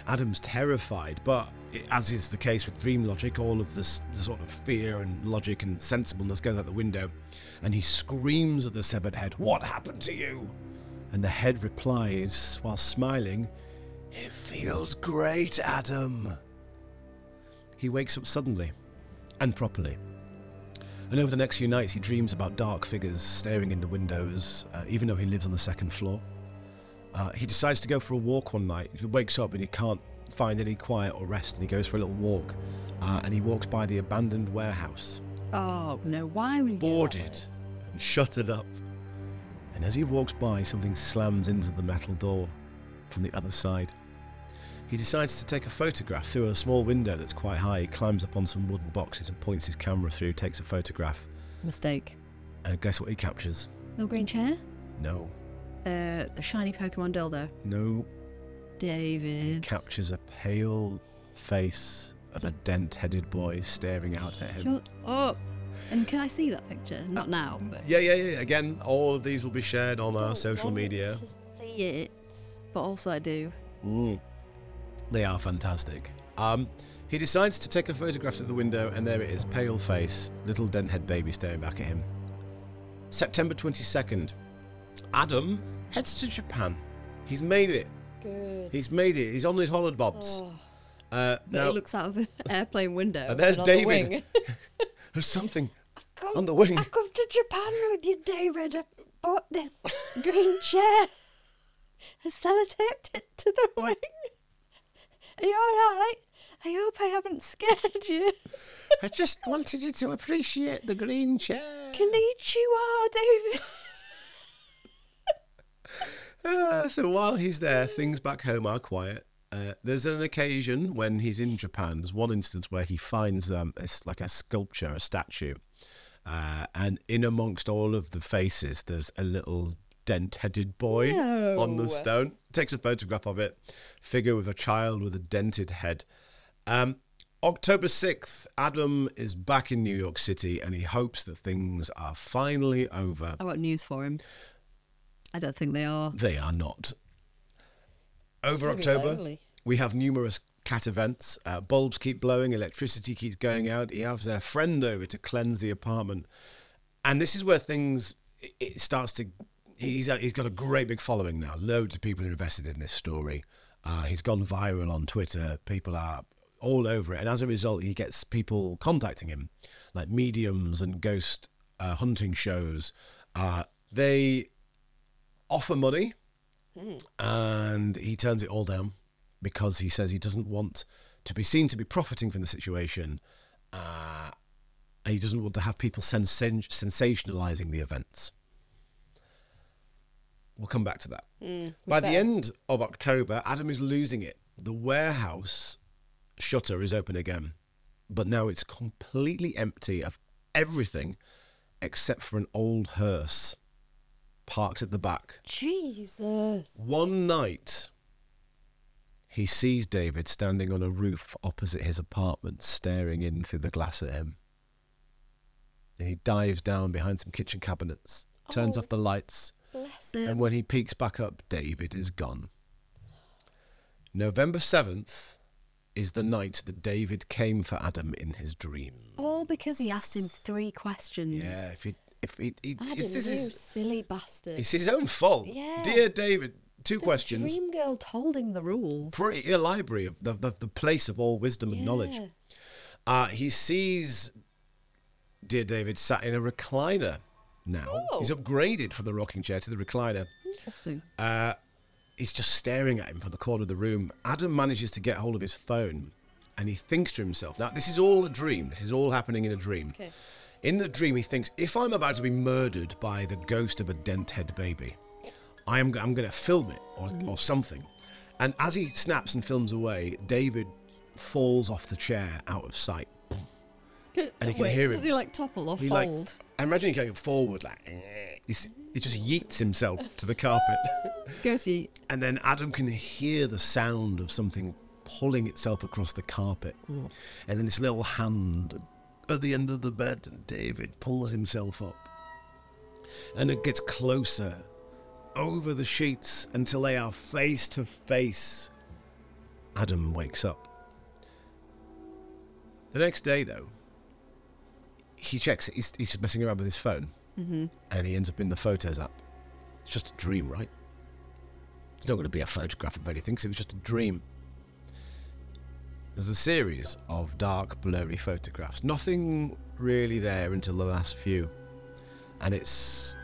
Adam's terrified, but as is the case with dream logic, all of this the sort of fear and logic and sensibleness goes out the window, and he screams at the severed head, "What happened to you?" And the head replies, while smiling, "It feels great, Adam." He wakes up suddenly, and properly. And over the next few nights, he dreams about dark figures staring in the windows, uh, even though he lives on the second floor. Uh, he decides to go for a walk one night. He wakes up and he can't find any quiet or rest, and he goes for a little walk. Uh, and he walks by the abandoned warehouse, Oh no, why would you boarded and *laughs* shuttered up. And as he walks by, something slams into the metal door from the other side. He decides to take a photograph through a small window that's quite high. He climbs up on some wooden boxes and points his camera through, takes a photograph. Mistake. And guess what he captures? Little green chair. No, Uh, a shiny Pokemon dildo. no. David. Captures a pale face of a dent-headed boy staring out at him. Shut up. And can I see that picture? Not now, but. Yeah, yeah, yeah. Again, all of these will be shared on our Don't social want media. To see it, but also I do. Mm. They are fantastic. Um, he decides to take a photograph at the window, and there it is, pale face, little dent head baby staring back at him. September 22nd. Adam heads to Japan. He's made it. Good. He's made it. He's on his holiday bobs. Oh, Uh, but now, he looks out of the *laughs* airplane window. And there's and on the David. wing. *laughs* there's something Come- on the wing. I've come to Japan with you, David. I bought this green chair. I sellotaped it to the wing. Are you alright? I hope I haven't scared you. I just wanted you to appreciate the green chair. Konnichiwa, David. Uh, *laughs* so while he's there, things back home are quiet. Uh, there's an occasion when he's in Japan. There's one instance where he finds um, it's like a sculpture, a statue, uh, and in amongst all of the faces, there's a little dent-headed boy on the stone. Takes a photograph of it. Figure with a child with a dented head. Um, October 6th, Adam is back in New York City and he hopes that things are finally over. I got news for him. I don't think they are. They are not. Over October, we have numerous cat events. Uh, bulbs keep blowing, electricity keeps going out. He has their friend over to cleanse the apartment, and this is where things it- starts to. He's he's got a great big following now. Loads of people are invested in this story. Uh, he's gone viral on Twitter. People are all over it, and as a result, he gets people contacting him, like mediums and ghost uh, hunting shows. Uh, they offer money and he turns it all down because he says he doesn't want to be seen to be profiting from the situation. Uh, and he doesn't want to have people sensa- sensationalizing the events. We'll come back to that. By the end of October, Adam is losing it. The warehouse shutter is open again, but now it's completely empty of everything except for an old hearse parked at the back. Jesus. One night, he sees David standing on a roof opposite his apartment, staring in through the glass at him. And he dives down behind some kitchen cabinets, turns Oh. off the lights, Bless and when he peeks back up, David is gone. November 7th is the night that David came for Adam in his dream. All because he asked him three questions. Yeah, if he. If he, he Adam, it's, this is silly bastard. it's his own fault. Yeah. Dear David, two The questions. Dream girl told him the rules. pretty a library of the, the, the place of all wisdom and knowledge. Yeah. Uh, he sees dear David sat in a recliner now. Oh. He's upgraded from the rocking chair to the recliner. Interesting. Uh, he's just staring at him from the corner of the room. Adam manages to get hold of his phone and he thinks to himself, now, this is all a dream. This is all happening in a dream. Okay. In the dream, he thinks, if I'm about to be murdered by the ghost of a dent head baby, I am, I'm going to film it or, or something. And as he snaps and films away, David falls off the chair out of sight. And he can Wait, hear him. Does he like topple or He like, fold? I imagine he going forward like, eh. He's- he just yeets himself to the carpet. *laughs* Goes yeet. And then Adam can hear the sound of something pulling itself across the carpet. And then this little hand at the end of the bed, and David pulls himself up. And it gets closer over the sheets until they are face to face. Adam wakes up. The next day, though, he checks it. He's, he's just messing around with his phone. Mm-hmm. And he ends up in the Photos app. It's just a dream, right? It's not going to be a photograph of anything, 'cause it was just a dream. There's a series of dark, blurry photographs. Nothing really there until the last few. And it's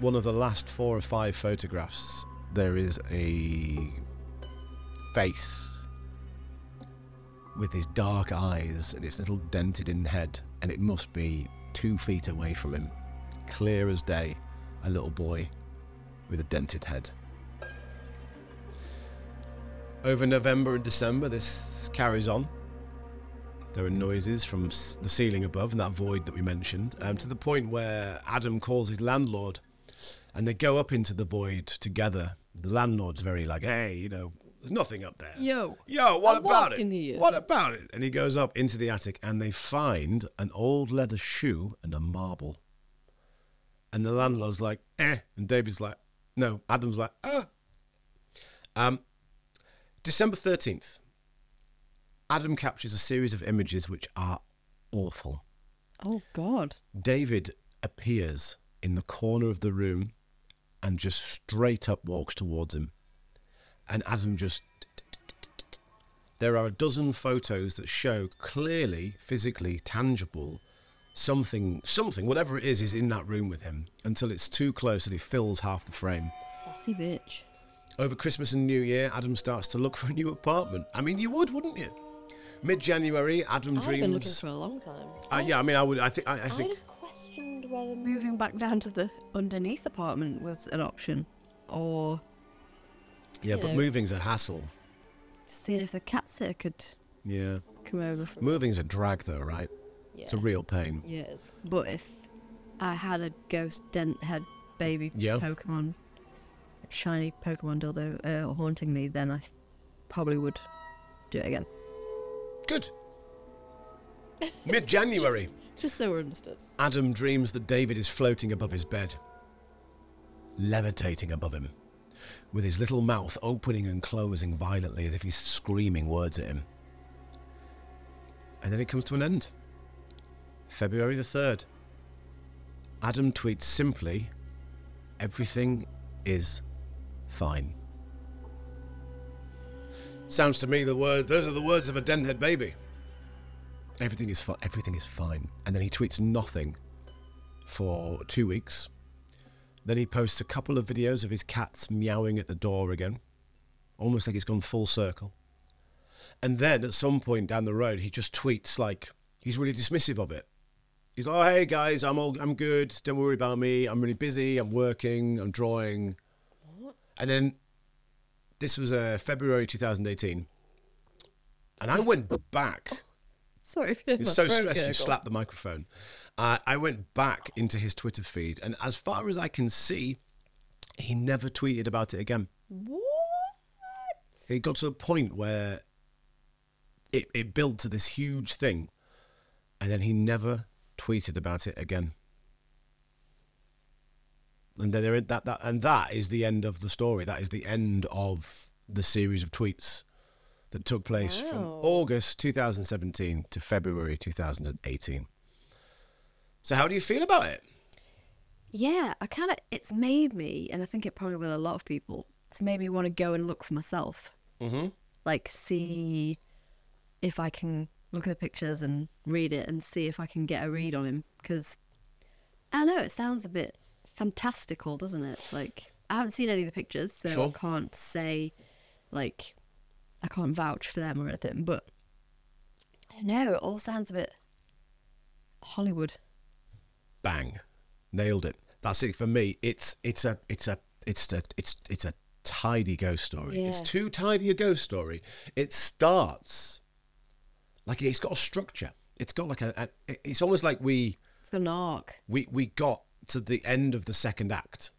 one of the last four or five photographs. There is a face with his dark eyes and its little dented in head, and it must be two feet away from him, clear as day, a little boy with a dented head. Over November and December, this carries on. There are noises from the ceiling above and that void that we mentioned, um, to the point where Adam calls his landlord and they go up into the void together. The landlord's very like, hey, you know, there's nothing up there. Yo. Yo, what I about it? What about it? And he goes up into the attic and they find an old leather shoe and a marble. And the landlord's like, eh. And David's like, no. Adam's like, ah. Um, December 13th, Adam captures a series of images which are awful. Oh God. David appears in the corner of the room and just straight up walks towards him. And Adam just. There are a dozen photos that show clearly, physically, tangible, something, something, whatever it is, is in that room with him until it's too close and it fills half the frame. Sassy bitch. Over Christmas and New Year, Adam starts to look for a new apartment. I mean, you would, wouldn't you? Mid January, Adam I've been looking for a long time. Uh, yeah, I mean, I would. I think. I, I I'd think. have questioned whether Moving back down to the underneath apartment was an option, or Yeah, but know. moving's a hassle. just seeing if the cat sitter could Yeah. come over. From Moving's a drag, though, right? yeah. It's a real pain. Yes. But if I had a ghost dent head baby Yeah. Pokemon, shiny Pokemon dildo uh, haunting me, then I probably would do it again. Good. *laughs* Mid January, Just so we're understood. Adam dreams that David is floating above his bed, levitating above him, with his little mouth opening and closing violently as if he's screaming words at him. And then it comes to an end. February the 3rd. Adam tweets simply, Everything is fine. Sounds to me the word those are the words of a denthead baby. Everything is fine. Everything is fine. And then he tweets nothing for two weeks. Then he posts a couple of videos of his cats meowing at the door again, almost like it's gone full circle. And then at some point down the road, he just tweets like he's really dismissive of it. He's like, "Oh, hey guys, I'm all, I'm good. Don't worry about me. I'm really busy. I'm working. I'm drawing." And then this was uh, February 2018, and I went back. Sorry for He was so stressed You slapped the microphone. Uh, I went back into his Twitter feed, and as far as I can see, he never tweeted about it again. What? It got to a point where it, it built to this huge thing, and then he never tweeted about it again. And then there, that, that and that is the end of the story. That is the end of the series of tweets that took place from August 2017 to February 2018. So how do you feel about it? Yeah, I kind of it's made me, and I think it probably will a lot of people. It's made me want to go and look for myself, Mm-hmm. like see if I can look at the pictures and read it and see if I can get a read on him. Because I don't know, it sounds a bit fantastical, doesn't it? Like I haven't seen any of the pictures, so Sure. I can't say like I can't vouch for them or anything. But I don't know, it all sounds a bit Hollywood. bang nailed it that's it for me it's it's a it's a it's a it's it's a tidy ghost story it's too tidy a ghost story it starts like it's got a structure it's got like a, a it's almost like we It's got an arc. we we got to the end of the second act.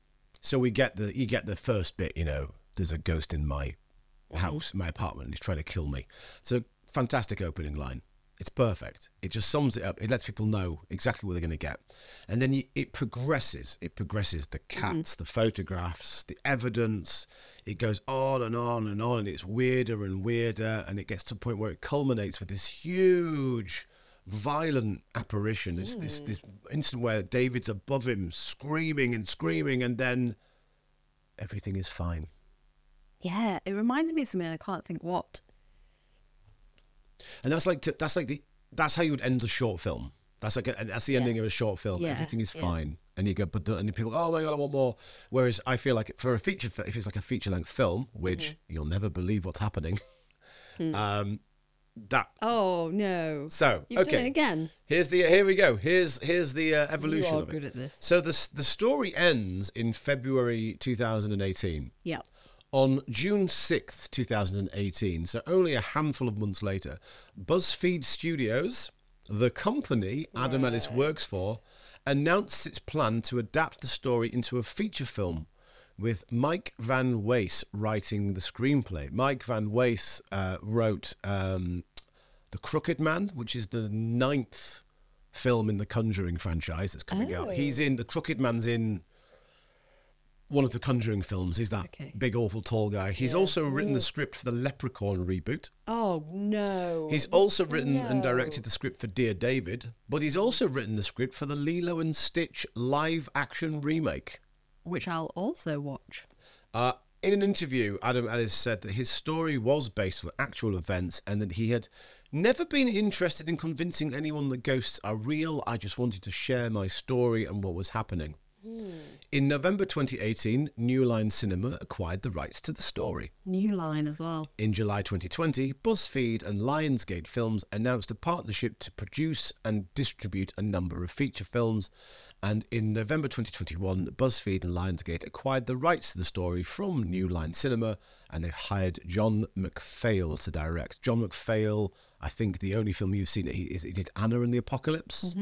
So we get the you get the first bit you know there's a ghost in my mm-hmm. house my apartment and he's trying to kill me. So fantastic opening line. It's perfect. It just sums it up. It lets people know exactly what they're going to get. And then you, it progresses. It progresses the mm-hmm. cats the photographs the evidence. It goes on and on and on and it's weirder and weirder and it gets to a point where it culminates with this huge violent apparition this this this instant where david's above him screaming and screaming and then everything is fine Yeah, it reminds me of something. I can't think what. And that's like to, that's like the that's how you would end the short film. That's like a, that's the ending of a short film. Yeah, Everything is yeah. fine, and you go, but and people, oh my god, I want more. Whereas I feel like for a feature, if it's like a feature length film, which Mm-hmm. you'll never believe what's happening, Hmm. um, that Oh no! so You've okay. again. Here's the here we go. Here's here's the uh, evolution You are good at this. So the the story ends in February 2018 Yeah. On June 6th, 2018, so only a handful of months later, BuzzFeed Studios, the company Adam Ellis works for, announced its plan to adapt the story into a feature film with Mike Van Waes writing the screenplay. Mike Van Waes uh, wrote um, The Crooked Man, which is the ninth film in the Conjuring franchise that's coming out. He's in, The Crooked Man's in one of the Conjuring films. He's that Okay. big, awful, tall guy. He's also written the script for the Leprechaun reboot. Oh no. He's also written and directed the script for Dear David, but he's also written the script for the Lilo and Stitch live action remake. Which I'll also watch. Uh, in an interview, Adam Ellis said that his story was based on actual events and that he had never been interested in convincing anyone that ghosts are real. I just wanted to share my story and what was happening. In November 2018, New Line Cinema acquired the rights to the story. New line as well. In July 2020, BuzzFeed and Lionsgate Films announced a partnership to produce and distribute a number of feature films. And in November 2021, BuzzFeed and Lionsgate acquired the rights to the story from New Line Cinema and they've hired John McPhail to direct. John McPhail, I think the only film you've seen he, is he did Anna and the Apocalypse,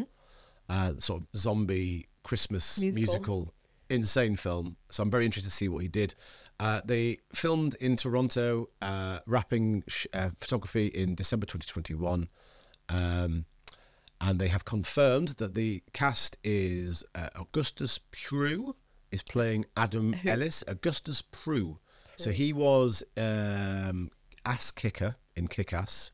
uh, sort of zombie Christmas Musical. musical insane film. So I'm very interested to see what he did. Uh, they filmed in Toronto, uh, wrapping sh- uh, photography in December 2021. Um, and they have confirmed that the cast is uh, Augustus Prew is playing Adam Ellis. Augustus Prew. So he was um, Ass Kicker in Kick Ass.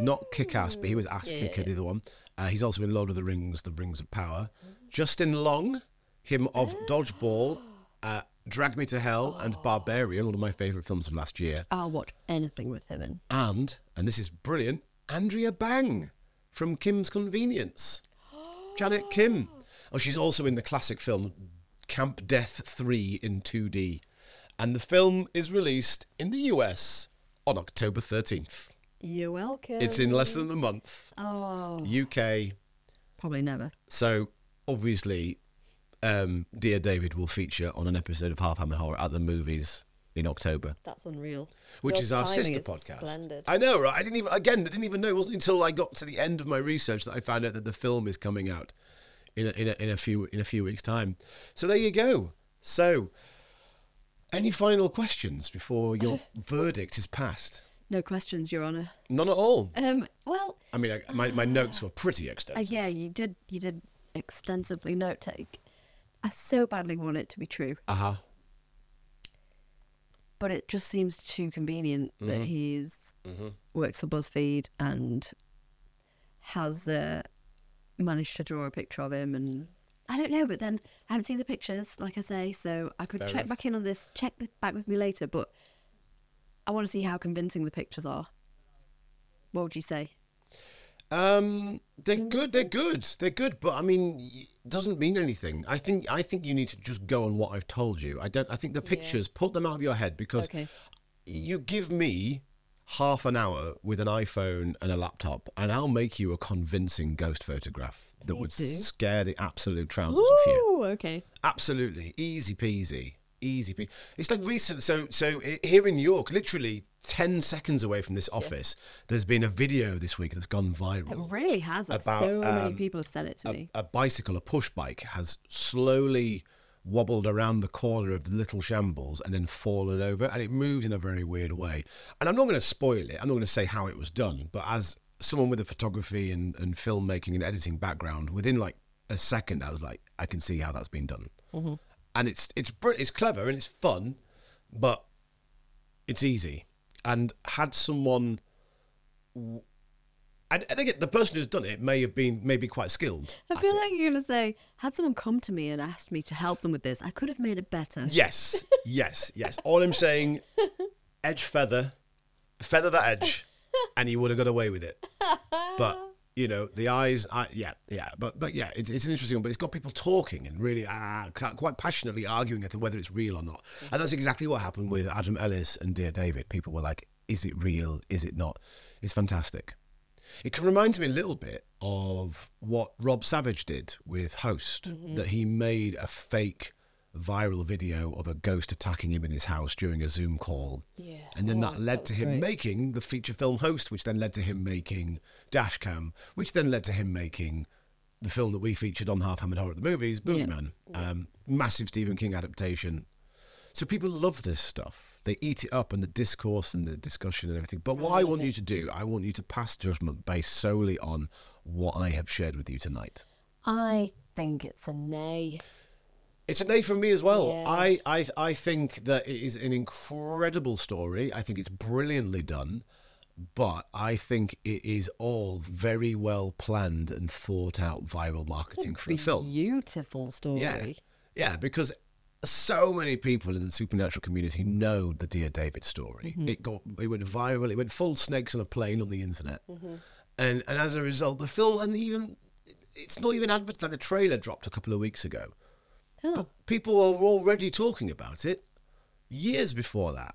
Not Kick Ass, but he was Ass Kicker, the other one. Uh, he's also in Lord of the Rings, The Rings of Power. Justin Long, him of Dodgeball, uh, Drag Me to Hell, and Barbarian, one of my favourite films of last year. I'll watch anything with him in. And, and this is brilliant, Andrea Bang from Kim's Convenience. *gasps* Janet Kim. Oh, she's also in the classic film Camp Death 3 in 2D. And the film is released in the US on October 13th. You're welcome. It's in less than a month. Oh, UK. probably never. So obviously, um, Dear David will feature on an episode of Half Hammer Horror at the movies in October, That's unreal. which Your is our sister is podcast. Splendid. I know, right? I didn't even again. I didn't even know. It wasn't until I got to the end of my research that I found out that the film is coming out in a, in a, in a few in a few weeks' time. So there you go. So, any final questions before your *laughs* verdict is passed? No questions, Your Honour. None at all. Um, well, I mean, I, my my notes were pretty uh, extensive. yeah, you did. You did extensively note take. I so badly want it to be true, Uh huh. But it just seems too convenient that Mm-hmm. he's works for BuzzFeed and has uh, managed to draw a picture of him and. I don't know, but then I haven't seen the pictures, like I say, so I could Fair check enough. back in on this, check th- back with me later, but I want to see how convincing the pictures are. What would you say? Um, they're good. They're good. They're good. But I mean, it doesn't mean anything. I think. I think you need to just go on what I've told you. I don't. I think the pictures put them out of your head because Okay. you give me half an hour with an iPhone and a laptop, and I'll make you a convincing ghost photograph that would do. scare the absolute trousers off you. Okay. Absolutely, easy peasy, easy. It's like recent. So, so here in York, literally ten seconds away from this office, there's been a video this week that's gone viral. It really has. Like, About, so many um, people have said it to a, me. a bicycle, a push bike, has slowly wobbled around the corner of the little shambles and then fallen over, and it moves in a very weird way. And I'm not going to spoil it. I'm not going to say how it was done, but as someone with a photography and, and filmmaking and editing background, within like a second, I was like, I can see how that's been done. And it's it's br- it's clever and it's fun, but it's easy. And had someone and, and again, the person who's done it may have been maybe quite skilled. I at feel it. like you're gonna say, had someone come to me and asked me to help them with this, I could have made it better. Yes, yes, yes. All I'm saying, *laughs* edge feather, feather that edge, and he would have got away with it. But you know, the eyes, I, yeah, yeah. But but yeah, it's, it's an interesting one. But it's got people talking and really ah, ca- quite passionately arguing as to whether it's real or not. And that's exactly what happened with Adam Ellis and Dear David. People were like, "Is it real? Is it not?" It's fantastic. It can remind me a little bit of what Rob Savage did with Host, mm-hmm. that he made a fake viral video of a ghost attacking him in his house during a Zoom call. Yeah. And then that Oh, led that to him great. making the feature film host, which then led to him making Dashcam, which then led to him making the film that we featured on Half Hammered Horror at the Movies, Boogeyman. Um, massive Stephen King adaptation. So people love this stuff. They eat it up and the discourse and the discussion and everything. But what I want you to do, I want you to pass judgment based solely on what I have shared with you tonight. I think it's a nay. It's an A from me as well. Yeah. I, I I think that it is an incredible story. I think it's brilliantly done, but I think it is all very well planned and thought out viral marketing for a film. Beautiful story. Yeah, yeah, because so many people in the supernatural community know the Dear David story. Mm-hmm. It got it went viral. It went full snakes on a plane on the internet, Mm-hmm. and and as a result, the film and even it's not even advertised. The trailer dropped a couple of weeks ago. Oh. But people were already talking about it years before that,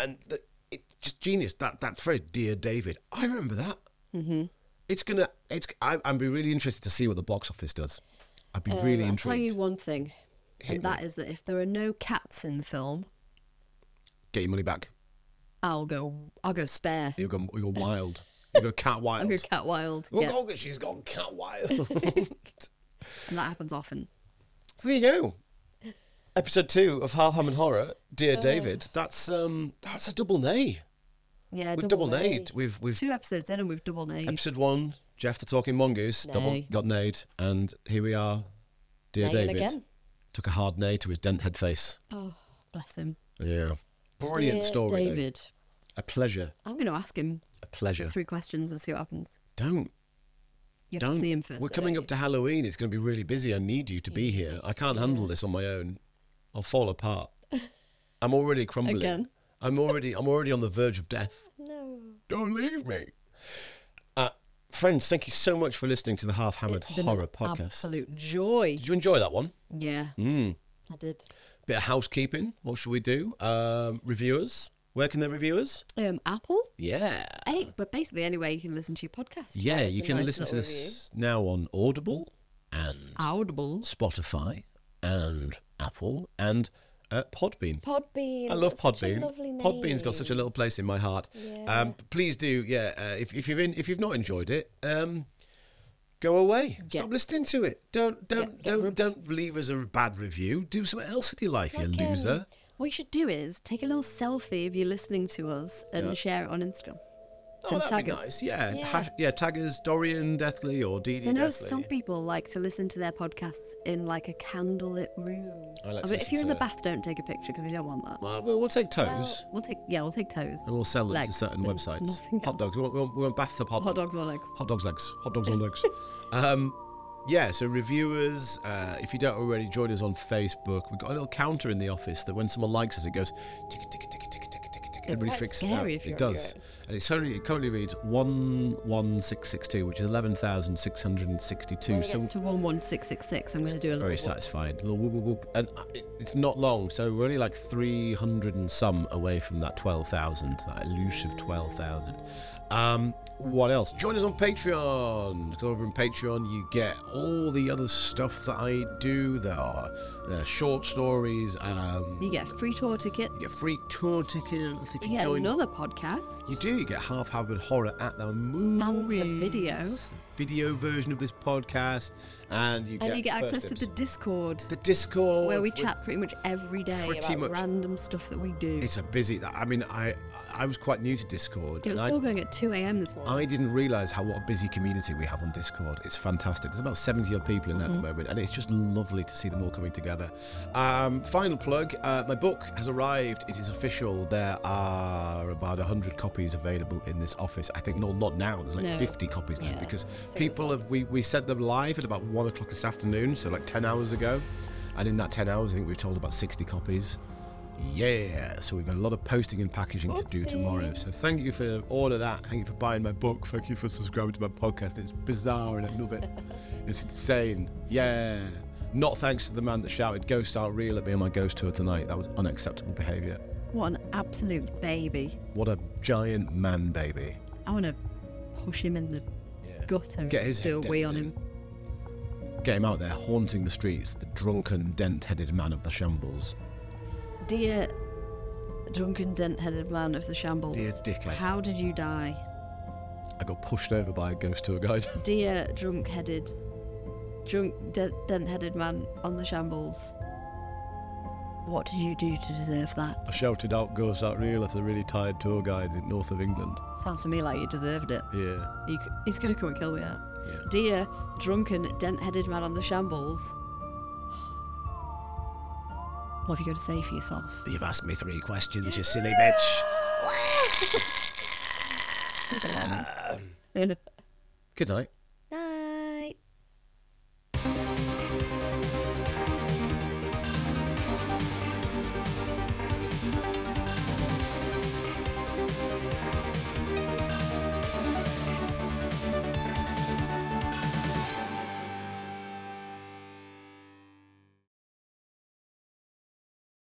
and the, it's just genius. That that phrase, "Dear David," I remember that. Mm-hmm. It's gonna. It's. I, I'd be really interested to see what the box office does. I'd be really Uh, I'll tell you one thing, Hit and that is that if there are no cats in the film, Get your money back. I'll go. I'll go spare. You go. You go *laughs* wild. You go cat wild. I'll go cat wild. Oh, yeah. God, she's gone cat wild. *laughs* And that happens often. So there you go. Episode two of Half Hammered Horror, Dear David. That's um. That's a double nay. Yeah, We've double nayed. We've we've Two episodes in and we've double named. episode one. Gef the Talking Mongoose double Nay. got nayed, and here we are. Dear Naying David again. took a hard nay to his dent head face. Oh, bless him. Yeah. Brilliant Dear story. though. David. A pleasure. I'm going to ask him A pleasure. three questions and see what happens. Don't You have don't. to see him first. We're coming up to Halloween. It's going to be really busy. I need you to be here. I can't handle this on my own. I'll fall apart. I'm already *laughs* crumbling. Again. I'm already. I'm already on the verge of death. *laughs* No. Don't leave me. Uh, friends, thank you so much for listening to the Half Hammered It's been Horror an podcast. Absolute joy. Did you enjoy that one? Yeah. Mm. I did. Bit of housekeeping. What should we do? Um, reviewers. Where can they review us? Um, Apple? Yeah. Any, but basically, anyway, you can listen to your podcast. Yeah, you can nice listen to little this now on Audible and Audible. Spotify and Apple and uh, Podbean. Podbean. I love Such a Podbean. lovely Podbean's got such a little place in my heart. Yeah. Um, please do, yeah. Uh, if, if you've in, if you've not enjoyed it, um, go away. Stop listening to it. Don't don't don't don't leave us a bad review. Do something else with your life, you Like, um, loser. What you should do is take a little selfie of you listening to us and Yeah. share it on Instagram. oh, and that'd tag be us. nice. Yeah, Yeah. Hash, yeah. Tag us Dorian Deathly or Dee So Dee I know Deathly. some people like to listen to their podcasts in like a candlelit room. I like I to mean, listen if you're in the bath, don't take a picture because we don't want that. Well, we'll, we'll take toes. We'll take yeah, we'll take toes. and we'll sell them Legs, to certain websites. Hot dogs. We want, we want, we want bathtub hot, Hot dogs or legs. Hot dogs legs. Hot dogs on *laughs* legs. Um, yeah, so reviewers, uh, if you don't already join us on Facebook, we've got a little counter in the office that when someone likes us, it goes tick tick tick tick tick tick tick. Everybody fixes out. It does, and it's only it currently reads one one six six two, which is eleven thousand six hundred and sixty two. So to one one six six six, I'm going to do a very satisfying little whoop whoop whoop, and uh, it's not long, so we're only like three hundred and some away from that twelve thousand, that elusive twelve thousand. Um, what else? Join us on Patreon. Because over on Patreon, you get all the other stuff that I do. There are uh, short stories. Um, You get free tour ticket. you get free tour tickets if you, You get join. another podcast. You do. You get half hammered horror at the the video. video version of this podcast, and you get And you get access to the. Discord, the Discord where we chat pretty much every day Pretty about much. random stuff that we do. It's a busy. I mean, I I was quite new to Discord, it was and still going at 2 a.m. this morning. I, I didn't realise how what a busy community we have on Discord. It's fantastic. There's about 70 odd people in there at the moment, and it's just lovely to see them all coming together. Um, final plug: uh, my book has arrived. It is official. There are about 100 copies available in this office. I think no, not now. There's like No. 50 copies left Yeah, because people have we we sent them live at about one o'clock this afternoon, so like 10 hours ago, and in that 10 hours, I think we've told about 60 copies. Yeah, so we've got a lot of posting and packaging to do tomorrow. So thank you for all of that. Thank you for buying my book. Thank you for subscribing to my podcast. It's bizarre and I love it. *laughs* It's insane. Yeah. Not thanks to the man that shouted "Ghosts aren't real" at me on my ghost tour tonight. That was unacceptable behaviour. What an absolute baby. What a giant man baby. I want to push him in the Yeah. gutter Get and his do a wee on him. Get him out there haunting the streets, the drunken, dent headed man of the shambles. Dear drunken, dent-headed man of the shambles. Dear dickhead. How did you die? I got pushed over by a ghost tour guide. *laughs* Dear drunk-headed, drunk, de- dent-headed man on the shambles. What did you do to deserve that? I shouted out, Ghost out real at a really tired tour guide in north of England. Sounds to me like you deserved it. Yeah, You c- he's gonna come and kill me now. yeah. Dear drunken, dent-headed man on the shambles. What have you got to say for yourself? You've asked me three questions, you silly bitch. *laughs* *laughs* Good night.